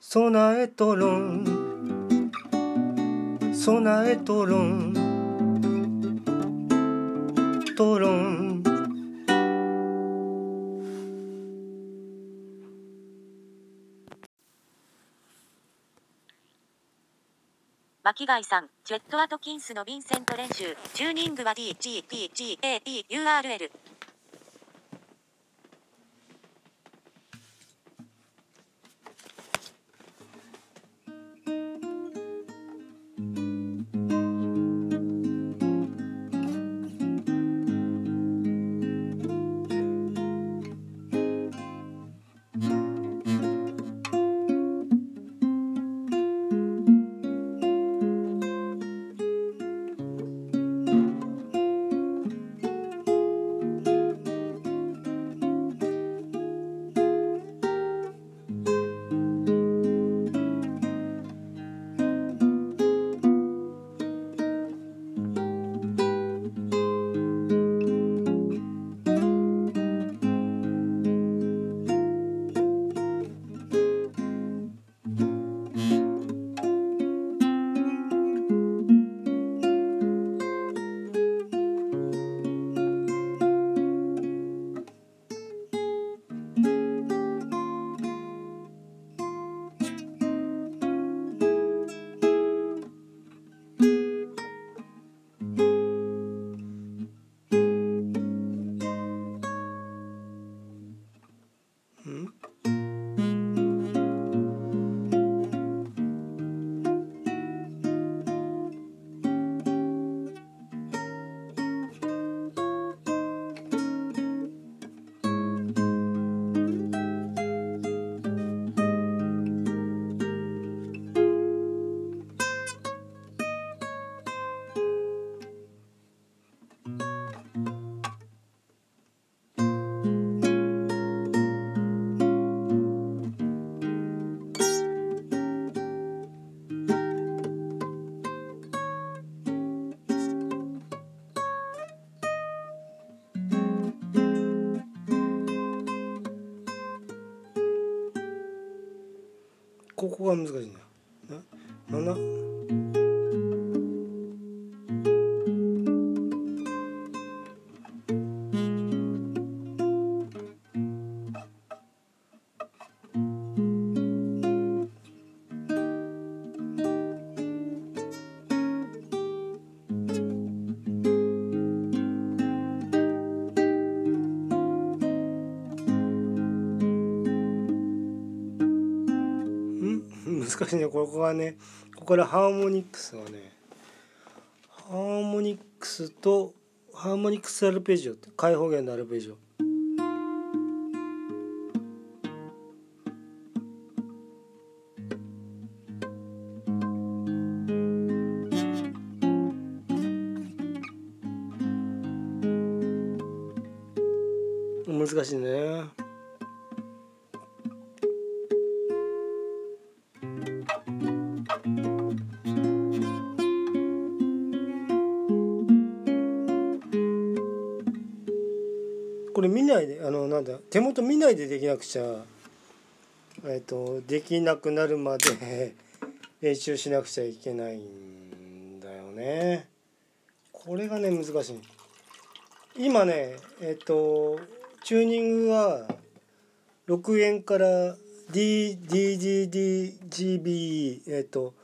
備えとろん。備えとろん。とろん。巻貝さん、ジェットアトキンスのヴィンセント練習、チューニングは DGTGATURL、こが難しいんだななここがねここからハーモニックスがねハーモニクスとハーモニクスアルペジオって開放弦のアルペジオ。手元見ないでできなくちゃえっ、とできなくなるまで 練習しなくちゃいけないんだよね。これがね難しい。今ねえっ、とチューニングは6円から DDDDGB えっ、と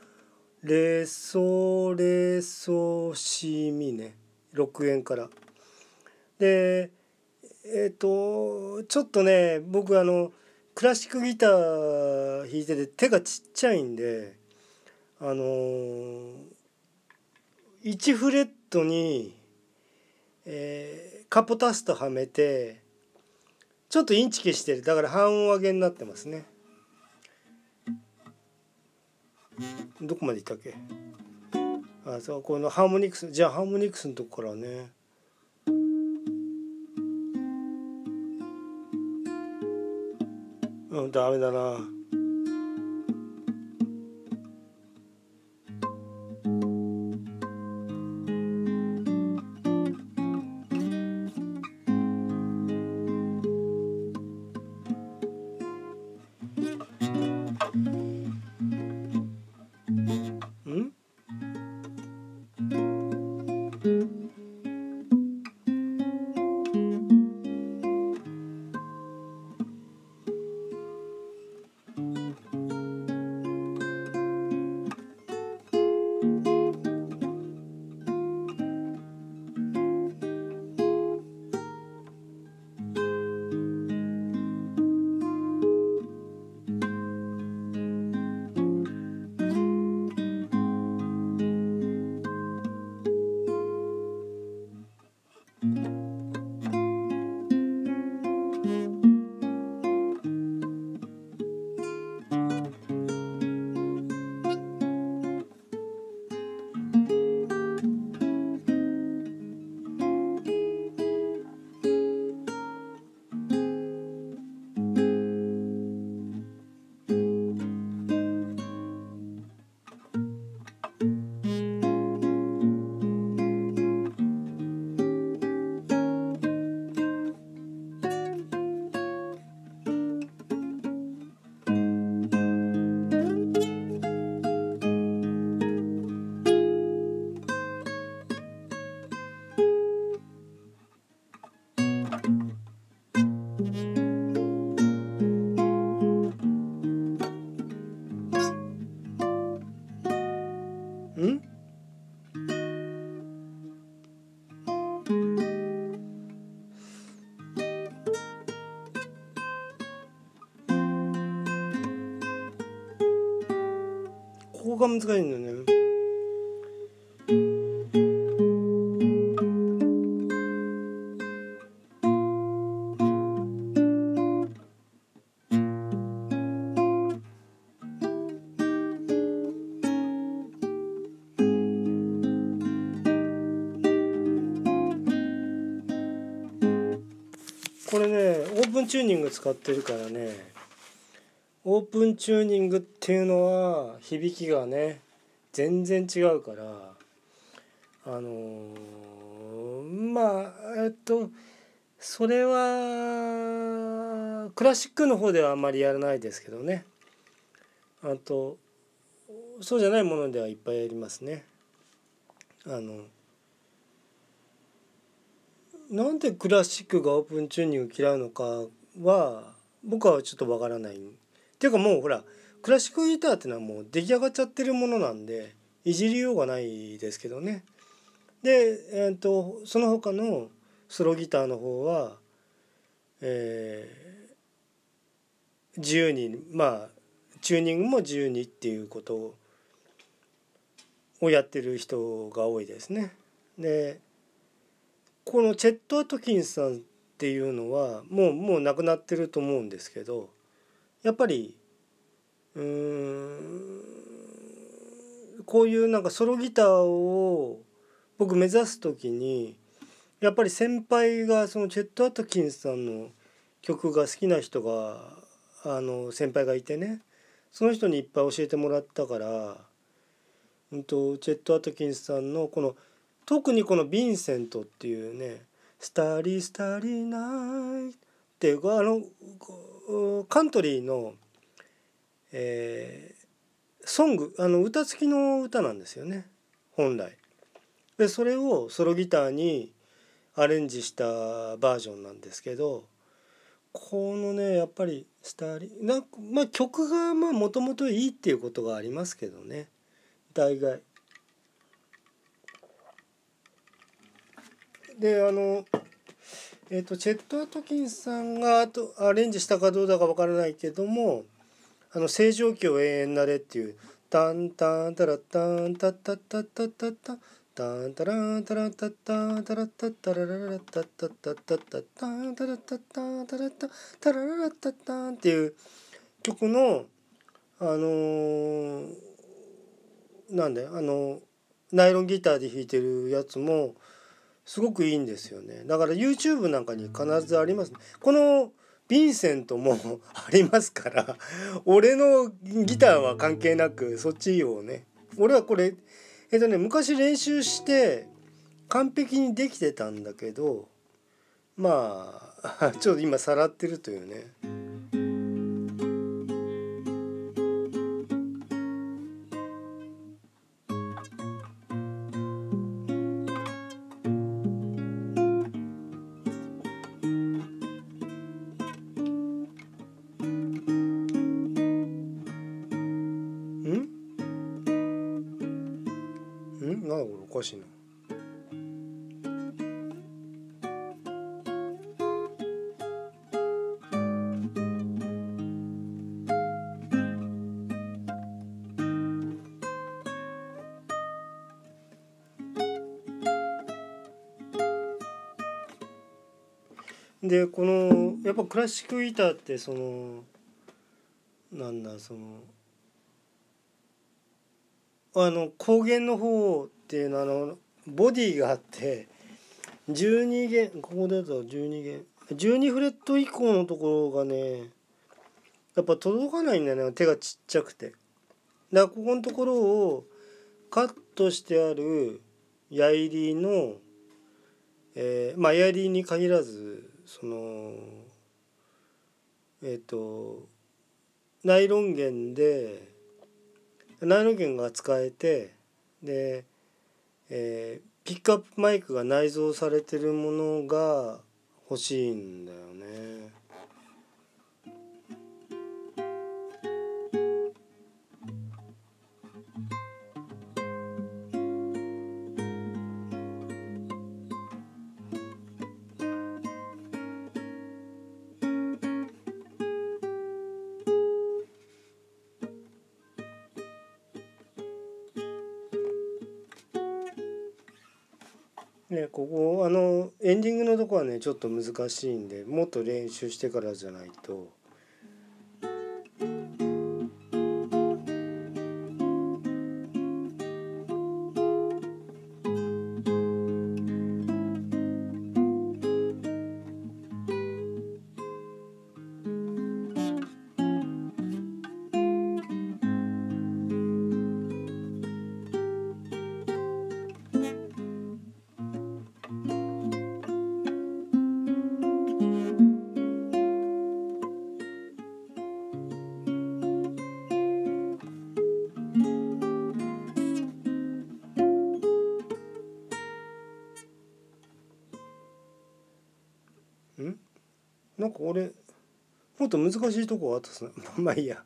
レソレソシミね。6円から。でえっ、とちょっとね僕あのクラシックギター弾いてて手がちっちゃいんであの1フレットに、えーカポタストはめてちょっとインチキしてる。だから半音上げになってますね。どこまでいったっけ？あそうこのハーモニクスじゃあハーモニクスのとこからね。うんダメだな。こが難しいんだよねこれねオープンチューニング使ってるからねオープンチューニングっていうのは響きがね全然違うからあのーまあえっとそれはクラシックの方ではあんまりやらないですけどねあとそうじゃないものではいっぱいやりますね。あのなんでクラシックがオープンチューニング嫌うのかは僕はちょっとわからない。ていうかもうほらクラシックギターっていうのはもう出来上がっちゃってるものなんでいじりようがないですけどね。で、えー、とその他のソロギターの方は、えー自由にまあチューニングも自由にっていうことをやってる人が多いですね。でこのチェット・アトキンスさんっていうのはもうもう亡くなってると思うんですけどやっぱりうーんこういうなんかソロギターを僕目指す時にやっぱり先輩がそのチェット・アトキンスさんの曲が好きな人があの先輩がいてねその人にいっぱい教えてもらったから、うん、とチェット・アトキンスさんのこの特にこの「ヴィンセント」っていうね「スターリースターリーナイト」っていうあのカントリーの、えーソングあの歌付きの歌なんですよね本来。でそれをソロギターにアレンジしたバージョンなんですけどこのねやっぱりスターリーなんかまあ曲がもともといいっていうことがありますけどね大概。であのえー、とチェット・アトキンさんがアレンジしたかどうだかわからないけども「あの正常期を永遠なれ」っていう「タンタンタラタンタッタッタッタッタッタタンタランタラッタッタンタラッタッタラララッタッタッタッタッタッタンタラッタッタンタラッタタラララッタッタン」っていう曲のあのーなんであのナイロンギターで弾いてるやつもすごくいいんですよね。だから YouTube なんかに必ずあります、このヴィンセントも ありますから俺のギターは関係なくそっちをね俺はこれえっとね昔練習して完璧にできてたんだけどまあ ちょっと今さらってるというね。これおかしいなでこのやっぱクラシックギターってそのなんだそのあの光源の方っていうのはあのボディがあって12弦ここだと12弦12フレット以降のところがねやっぱ届かないんだよね手がちっちゃくて。だからここのところをカットしてある矢入りの、えーまあ矢入りに限らずそのえっ、とナイロン弦でナイロン弦が使えてで、えーピックアップマイクが内蔵されてるものが欲しいんだよね。ここあのエンディングのとこはねちょっと難しいんでもっと練習してからじゃないと。なんか俺もっと難しいとこあったっすね。まあいいや。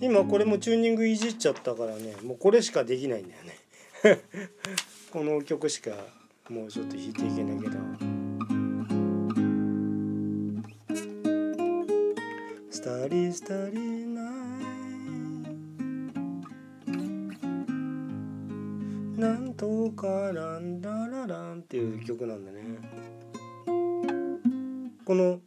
今これもチューニングいじっちゃったからねもうこれしかできないんだよね。この曲しか。もうちょっと弾いていけないけど「スタリースタリーナイなんとかランラララン」っていう曲なんだね。この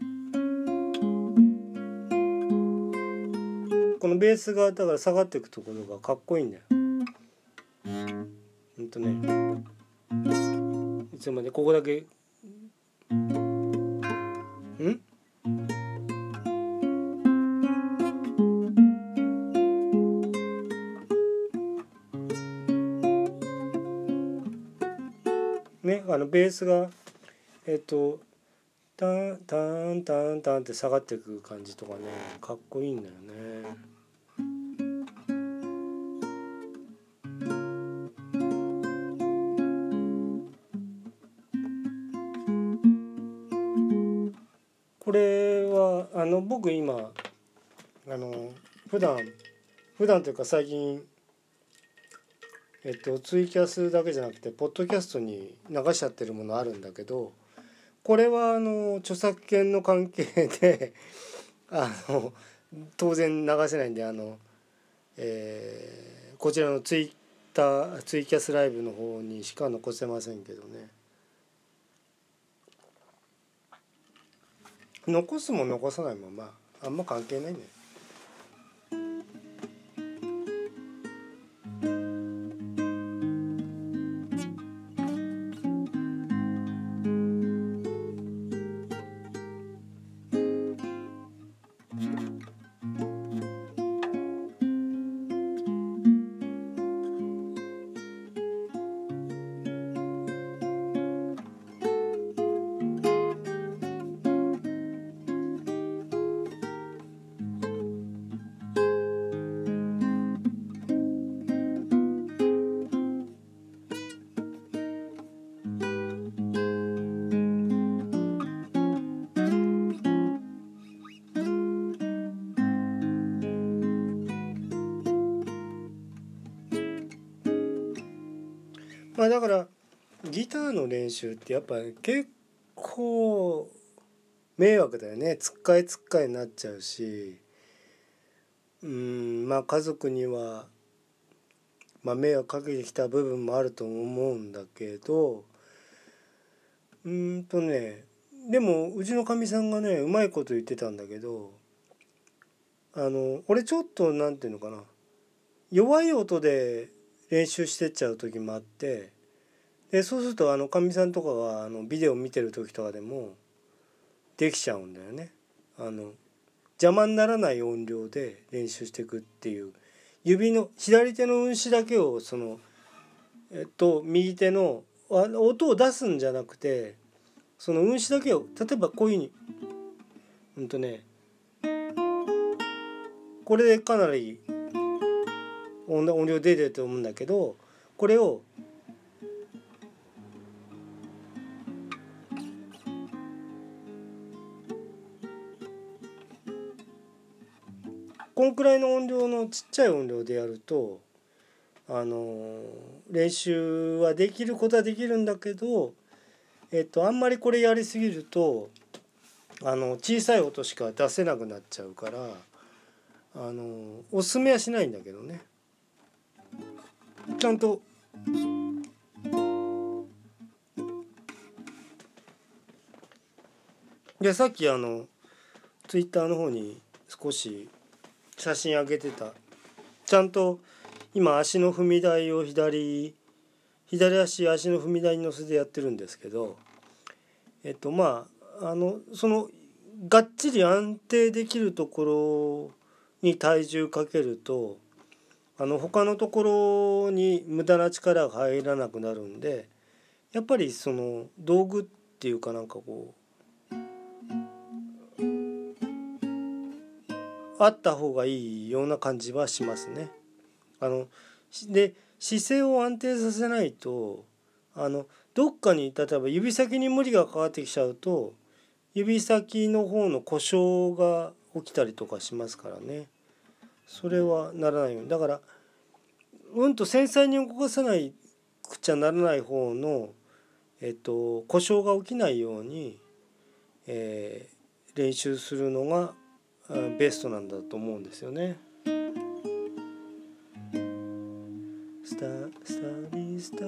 このベースがだから下がっていくところがかっこいいんだよ。ほんとね。いつまでここだけん？ねあのベースがえっとタンタンタンタンって下がっていく感じとかねかっこいいんだよね。僕今あの普段普段というか最近えっとツイキャスだけじゃなくてポッドキャストに流しちゃってるものあるんだけどこれはあの著作権の関係で あの当然流せないんであの、えーこちらのツイッターツイキャスライブの方にしか残せませんけどね。残すも残さないもまああんま関係ないね。まあだからギターの練習ってやっぱ結構迷惑だよね。つっかえつっかえになっちゃうし。うんまあ家族には、まあ、迷惑かけてきた部分もあると思うんだけど。うんとねでもうちのかみさんがねうまいこと言ってたんだけど。あの俺ちょっとなんていうのかな。弱い音で練習してっちゃう時もあってでそうするとあのかみさんとかがあのビデオ見てる時とかでもできちゃうんだよね。あの邪魔にならない音量で練習していくっていう指の左手の運指だけをそのえっと右手の音を出すんじゃなくてその運指だけを例えばこういうふうにうんとねこれでかなり音量出てると思うんだけどこれをこんくらいの音量のちっちゃい音量でやるとあの練習はできることはできるんだけど、えっと、あんまりこれやりすぎるとあの小さい音しか出せなくなっちゃうからあのおすすめはしないんだけどね。ちゃんと。でさっきあのツイッターの方に少し写真上げてた。ちゃんと今足の踏み台を左左足足の踏み台に乗せてやってるんですけど。えっとまああのそのがっちり安定できるところに体重かけるとあの他のところに無駄な力が入らなくなるんでやっぱりその道具っていうかなんかこうあった方がいいような感じはしますね。あので姿勢を安定させないとあのどっかに例えば指先に無理がかかってきちゃうと指先の方の故障が起きたりとかしますからねそれはならないようにだからうんと繊細に動かさないくちゃならない方の、えっと、故障が起きないように、えー、練習するのがベストなんだと思うんですよね。スタスタリースタ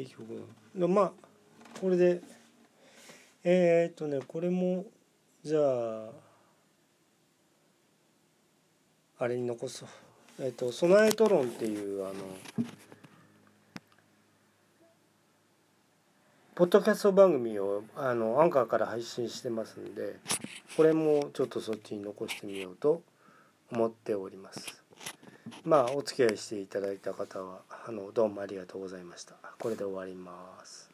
いい曲でまあこれでえー、っとねこれもじゃああれに残そうえー、っと「備えトロン」っていうあのポッドキャスト番組をあのアンカーから配信してますんでこれもちょっとそっちに残してみようと思っております。まあお付き合いしていただいた方はあのどうもありがとうございました。これで終わります。